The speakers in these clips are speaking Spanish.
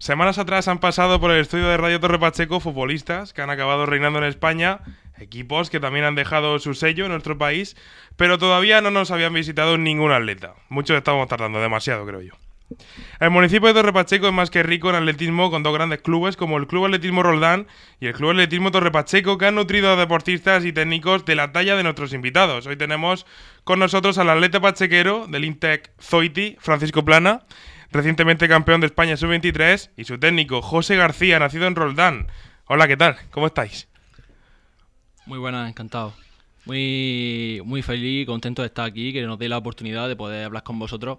Semanas atrás han pasado por el estudio de Radio Torre Pacheco futbolistas que han acabado reinando en España, equipos que también han dejado su sello en nuestro país, pero todavía no nos habían visitado ningún atleta. Muchos estamos tardando, demasiado creo yo. El municipio de Torre Pacheco es más que rico en atletismo con dos grandes clubes como el Club Atletismo Roldán y el Club Atletismo Torre Pacheco que han nutrido a deportistas y técnicos de la talla de nuestros invitados. Hoy tenemos con nosotros al atleta pachequero del Intec Zoiti, Francisco Plana, recientemente campeón de España sub-23, y su técnico, José García, nacido en Roldán. Hola, ¿qué tal? ¿Cómo estáis? Muy buenas, encantado. Muy, muy feliz y contento de estar aquí, que nos dé la oportunidad de poder hablar con vosotros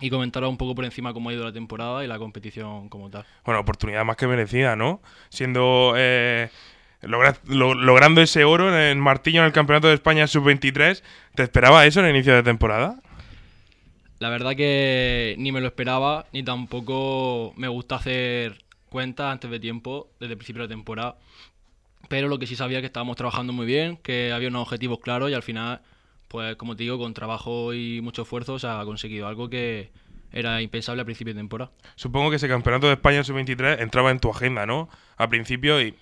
y comentaros un poco por encima cómo ha ido la temporada y la competición como tal. Bueno, oportunidad más que merecida, ¿no? Siendo... Eh, logrando ese oro en Martillo en el Campeonato de España sub-23, ¿te esperaba eso en el inicio de temporada? La verdad que ni me lo esperaba, ni tampoco me gusta hacer cuentas antes de tiempo, desde el principio de la temporada. Pero lo que sí sabía que estábamos trabajando muy bien, que había unos objetivos claros y al final, pues como te digo, con trabajo y mucho esfuerzo se ha conseguido algo que era impensable al principio de temporada. Supongo que ese campeonato de España sub-23 entraba en tu agenda, ¿no? Al principio y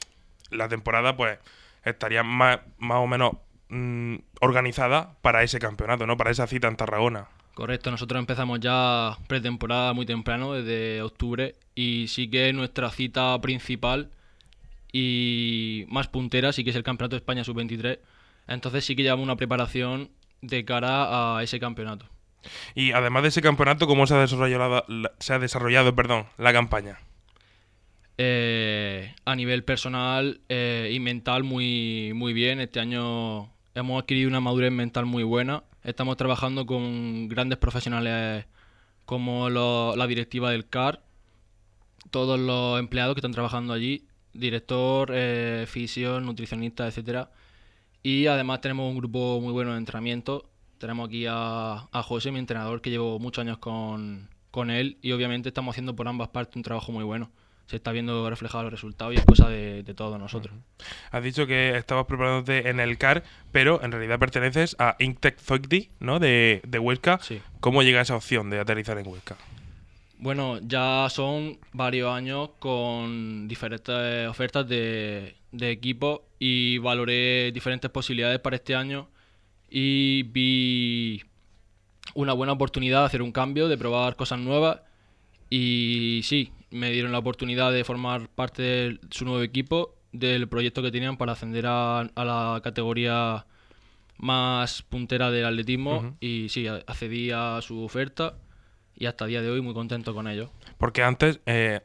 la temporada pues estaría más, más o menos mm, organizada para ese campeonato, ¿no? Para esa cita en Tarragona. Correcto, nosotros empezamos ya pretemporada muy temprano, desde octubre, y sí que nuestra cita principal y más puntera sí que es el Campeonato de España Sub-23. Entonces sí que llevamos una preparación de cara a ese campeonato. Y además de ese campeonato, ¿cómo se ha desarrollado, se ha desarrollado perdón, la campaña? Eh, a nivel personal eh, y mental muy, muy bien. Este año hemos adquirido una madurez mental muy buena Estamos trabajando con grandes profesionales como la directiva del CAR, todos los empleados que están trabajando allí, director, eh, nutricionista, etcétera. Y además tenemos un grupo muy bueno de entrenamiento. Tenemos aquí a, a José, mi entrenador, que llevo muchos años con, con él y obviamente estamos haciendo por ambas partes un trabajo muy bueno se está viendo reflejado el resultado y es cosa de, todos nosotros. Has dicho que estabas preparándote en el CAR, pero en realidad perteneces a Intec Zoicdi, ¿no? De, de Huesca. Sí. ¿Cómo llega esa opción de aterrizar en Huesca? Bueno, ya son varios años con diferentes ofertas de, de equipo y valoré diferentes posibilidades para este año y vi una buena oportunidad de hacer un cambio, de probar cosas nuevas y sí, me dieron la oportunidad de formar parte de su nuevo equipo, del proyecto que tenían para ascender a, la categoría más puntera del atletismo y sí, accedí a su oferta y hasta el día de hoy muy contento con ello. Porque antes eh,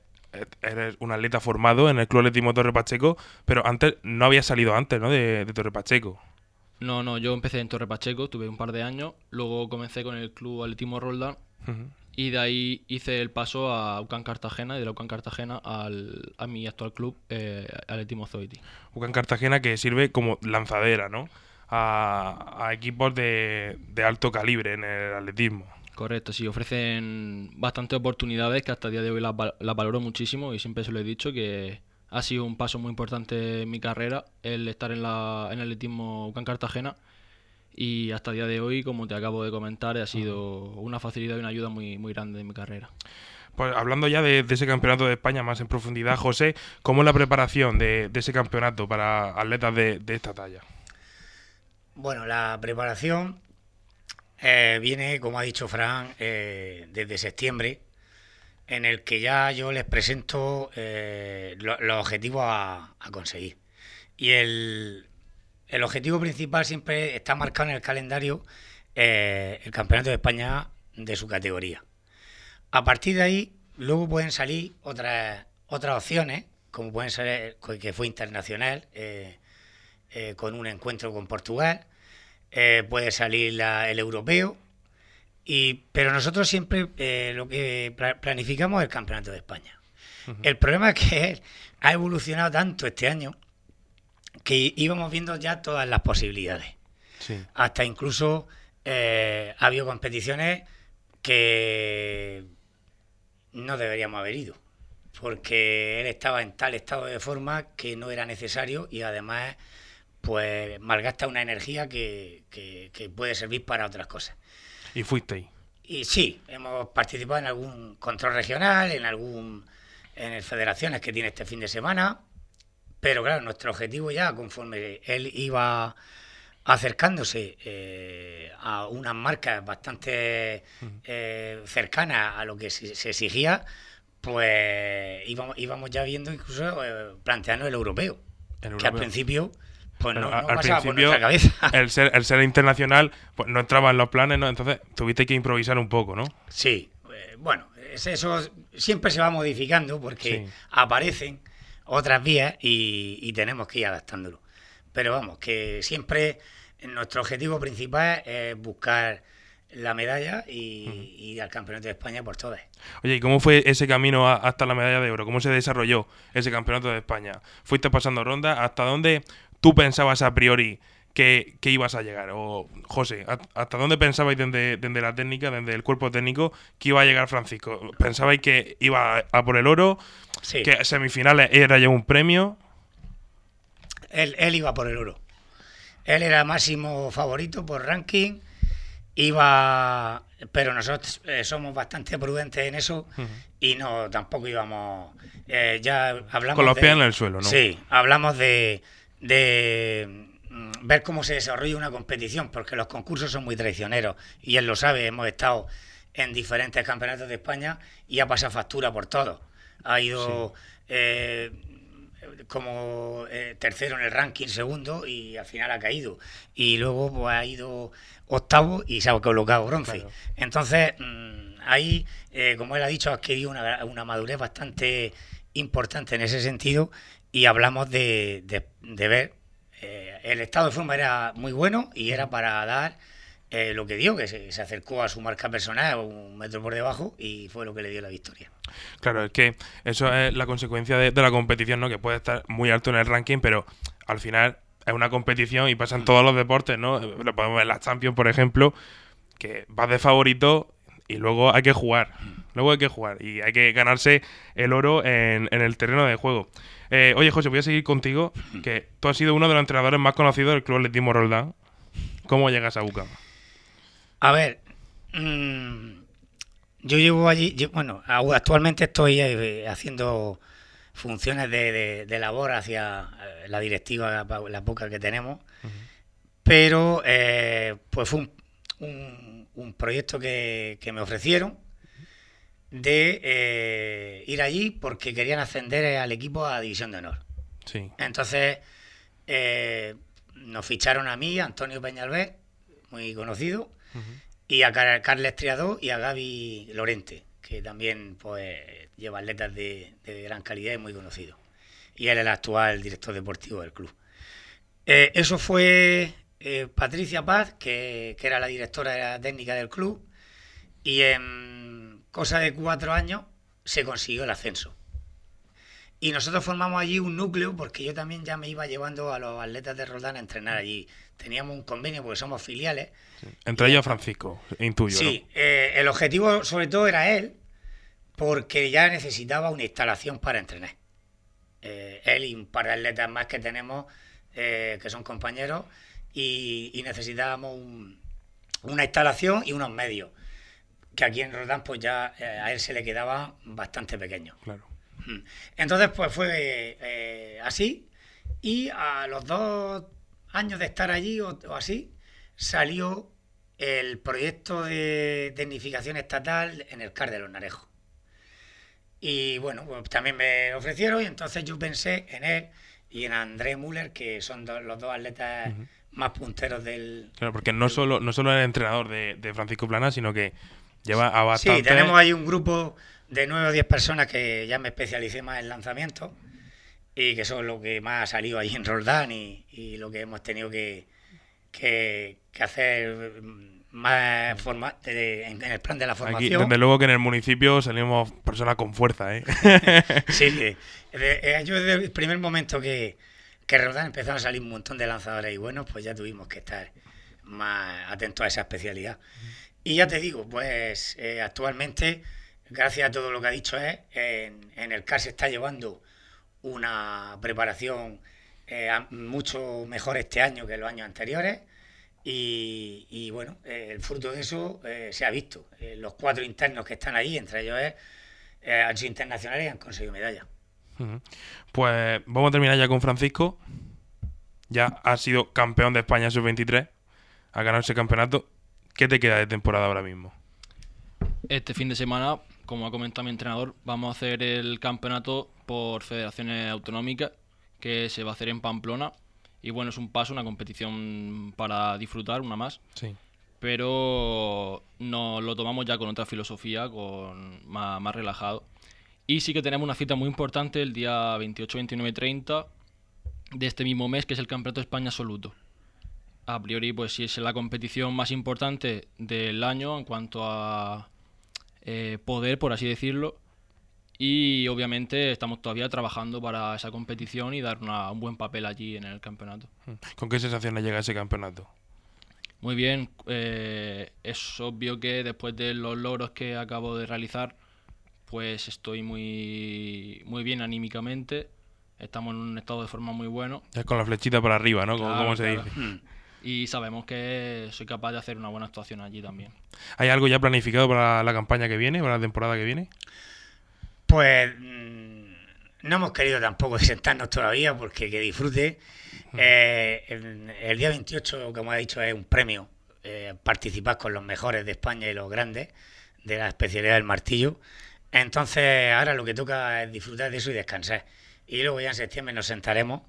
eres un atleta formado en el Club Atletismo Torre Pacheco, pero antes no había salido antes, ¿no? De, Torre Pacheco. No, no, yo empecé en Torre Pacheco, tuve un par de años, luego comencé con el Club Atletismo Roldán y de ahí hice el paso a UCAN Cartagena y de la UCAN Cartagena al, a mi actual club, eh, Atletismo Zoiti. UCAN Cartagena que sirve como lanzadera, ¿no? A, equipos de, alto calibre en el atletismo. Correcto, sí, ofrecen bastantes oportunidades que hasta el día de hoy las la valoro muchísimo y siempre se lo he dicho que ha sido un paso muy importante en mi carrera el estar en, la, en el atletismo UCAN Cartagena y hasta el día de hoy, como te acabo de comentar, ha sido una facilidad y una ayuda muy, muy grande en mi carrera. Pues hablando ya de, ese campeonato de España más en profundidad, José, ¿cómo es la preparación de, ese campeonato para atletas de, esta talla? Bueno, la preparación eh, viene, como ha dicho Fran, eh, desde septiembre, en el que ya yo les presento eh, los objetivos a conseguir. Y el, el objetivo principal siempre está marcado en el calendario eh, el Campeonato de España de su categoría. A partir de ahí, luego pueden salir otras, otras opciones, como pueden ser que fue internacional, eh, eh, con un encuentro con Portugal, puede salir el europeo, y, pero nosotros siempre lo que planificamos es el Campeonato de España. El problema es que ha evolucionado tanto este año que íbamos viendo ya todas las posibilidades. Hasta incluso eh, ha habido competiciones que no deberíamos haber ido, porque él estaba en tal estado de forma que no era necesario y además pues malgasta una energía que, que, puede servir para otras cosas. ¿Y fuiste ahí? Y sí, hemos participado en algún control regional, en algún en Federaciones que tiene este fin de semana. Pero claro, nuestro objetivo ya, conforme él iba acercándose eh, a unas marcas bastante eh, cercanas a lo que se, se exigía, pues íbamos, íbamos ya viendo incluso eh, planteando el europeo, El que al principio pues no, no al pasaba por principio, nuestra cabeza. el ser, el ser internacional pues, no entraba en los planes, ¿no? Entonces tuviste que improvisar un poco, ¿no? Sí, eh, bueno, es- eso siempre se va modificando porque Sí. aparecen otras vías y, y tenemos que ir adaptándolo. Pero vamos, que siempre nuestro objetivo principal es buscar la medalla y, y ir al Campeonato de España por todas. Oye, ¿y cómo fue ese camino a- hasta la medalla de oro? ¿Cómo se desarrolló ese campeonato de España? ¿Fuiste pasando rondas? ¿Hasta dónde tú pensabas a priori que, que ibas a llegar? O, José, ¿a- ¿hasta dónde pensabais desde, desde la técnica, desde el cuerpo técnico, que iba a llegar Francisco? ¿Pensabais que iba a, a por el oro? Sí, ¿Que semifinales era ya un premio? él, él iba por el oro. Él era máximo favorito por ranking, iba, pero nosotros eh, somos bastante prudentes en eso y no tampoco íbamos. eh, ya hablamos Con los de- pies en el suelo, ¿no? Sí, hablamos de, de ver cómo se desarrolla una competición, porque los concursos son muy traicioneros y él lo sabe. Hemos estado en diferentes campeonatos de España y ha pasado factura por todo. Ha ido eh, como eh, tercero en el ranking, segundo, y al final ha caído. Y luego pues, ha ido octavo y se ha colocado bronce. Claro. Entonces, mm, ahí, eh, como él ha dicho, ha adquirido una, una madurez bastante importante en ese sentido y hablamos de, de- de ver. Eh, el estado de forma era muy bueno y era para dar eh, lo que dio, que se, acercó a su marca personal un metro por debajo y fue lo que le dio la victoria. Claro, es que eso es la consecuencia de, la competición, ¿no? Que puede estar muy alto en el ranking, pero al final es una competición y pasa en todos los deportes, ¿no? Lo podemos ver en la Champions, por ejemplo, que vas de favorito y luego hay que jugar. Luego hay que jugar y hay que ganarse el oro en, en el terreno de juego. Eh, oye, José, voy a seguir contigo, que tú has sido uno de los entrenadores más conocidos del Club Atletismo Roldán. ¿Cómo llegas a Bucama? A ver, mm, yo llevo allí, yo- bueno, actualmente estoy eh, haciendo funciones de, de- de labor hacia eh, la directiva, pa- la poca que tenemos, pero eh, pues fue un, un- un proyecto que, que me ofrecieron de eh, ir allí porque querían ascender al equipo a División de Honor. Sí. Entonces eh, nos ficharon a mí, a Antonio Peñalver, muy conocido, y a Car- Carles Triadó y a Gaby Lorente, que también pues lleva atletas de, de gran calidad y muy conocido. Y él es el actual director deportivo del club. Eh, eso fue eh, Patricia Paz, que, que era la directora técnica del club, y en cosa de cuatro años se consiguió el ascenso. Y nosotros formamos allí un núcleo porque yo también ya me iba llevando a los atletas de Roldán a entrenar allí. Teníamos un convenio porque somos filiales. Entre ellos Francisco, intuyo, Sí, eh, el objetivo sobre todo era él porque ya necesitaba una instalación para entrenar. Eh, él y un par de atletas más que tenemos que son compañeros y, y necesitábamos un- una instalación y unos medios que aquí en Roldán pues ya eh, a él se le quedaba bastante pequeño. Claro. Entonces, pues fue eh, así. Y a los dos años de estar allí o, o así, salió el proyecto de tecnificación estatal en el CAR de los Narejos. Y bueno, pues también me ofrecieron y entonces yo pensé en él y en André Müller, que son do- los dos atletas más punteros del... Claro, porque no solo, no solo era entrenador de, de Francisco Plana, sino que lleva a bastante. Sí, tenemos ahí un grupo de nueve o diez personas que ya me especialicé más en lanzamiento y que son lo que más ha salido ahí en Roldán y, y lo que hemos tenido que, que, que hacer más forma, de- en, el plan de la Aquí, formación. desde luego que en el municipio salimos personas con fuerza, ¿eh? Sí, sí. De- eh, yo desde el primer momento que, que Roldán empezaron a salir un montón de lanzadores y buenos, pues ya tuvimos que estar más atentos a esa especialidad. Y ya te digo, pues eh, actualmente, gracias a todo lo que ha dicho él, en, en el CAR se está llevando una preparación eh, mucho mejor este año que los años anteriores. Y, bueno, eh, el fruto de eso eh, se ha visto. Eh, los cuatro internos que están ahí, entre ellos es eh, han sido internacionales y han conseguido medallas. Pues vamos a terminar ya con Francisco. Ya has sido campeón de España sub-23. Ha ganado ese campeonato. ¿Qué te queda de temporada ahora mismo? Este fin de semana, como ha comentado mi entrenador, vamos a hacer el campeonato por federaciones autonómicas que se va a hacer en Pamplona. Y bueno, es un paso, una competición para disfrutar, una más. Sí. Pero nos lo tomamos ya con otra filosofía, con más, más relajado. Y sí que tenemos una cita muy importante el día 28, 29 y 30 de este mismo mes, que es el Campeonato de España Absoluto. A priori, pues sí es la competición más importante del año en cuanto a eh, poder, por así decirlo. Y obviamente estamos todavía trabajando para esa competición y dar una- un buen papel allí en el campeonato. ¿Con qué sensaciones llega ese campeonato? Muy bien, eh, es obvio que después de los logros que acabo de realizar, pues estoy muy, muy bien anímicamente. Estamos en un estado de forma muy bueno Ya con la flechita para arriba, ¿no? Como, Claro, como se claro. dice. Mm. y sabemos que soy capaz de hacer una buena actuación allí también. ¿Hay algo ya planificado para la campaña que viene, para la temporada que viene? Pues mm, no hemos querido tampoco sentarnos todavía porque que disfrute. Eh, el, el día 28, como he dicho, es un premio. eh, participar con los mejores de España y los grandes de la especialidad del martillo. Entonces, ahora lo que toca es disfrutar de eso y descansar. Y luego ya en septiembre nos sentaremos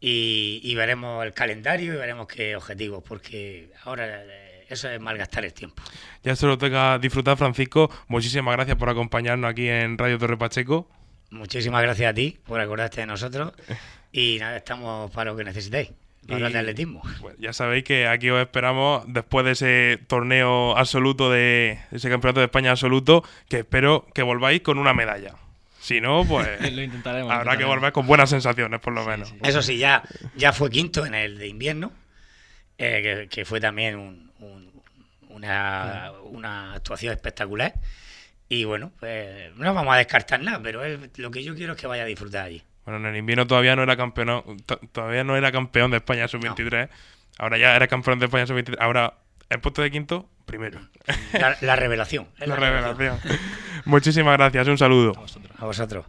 y, y veremos el calendario y veremos qué objetivos, porque ahora eh, eso es malgastar el tiempo. Ya solo toca disfrutar, Francisco. Muchísimas gracias por acompañarnos aquí en Radio Torre Pacheco. Muchísimas gracias a ti por acordarte de nosotros y nada, estamos para lo que necesitéis. Hablar de atletismo. Pues ya sabéis que aquí os esperamos después de ese torneo absoluto, de ese campeonato de España absoluto, que espero que volváis con una medalla. Si no, pues Lo intentaremos. habrá que volver con buenas sensaciones, por lo menos. Eso sí, ya, ya fue quinto en el de invierno, eh, que, que fue también un- un- una, una actuación espectacular. Y bueno, pues no vamos a descartar nada, pero lo que yo quiero es que vaya a disfrutar allí. Bueno, en el invierno todavía no era campeón, to- todavía no era campeón de España sub-23. Ahora ya era campeón de España sub-23. Ahora, el puesto de quinto, primero. La, la revelación. La revelación. Muchísimas gracias, un saludo. A vosotros. A vosotros.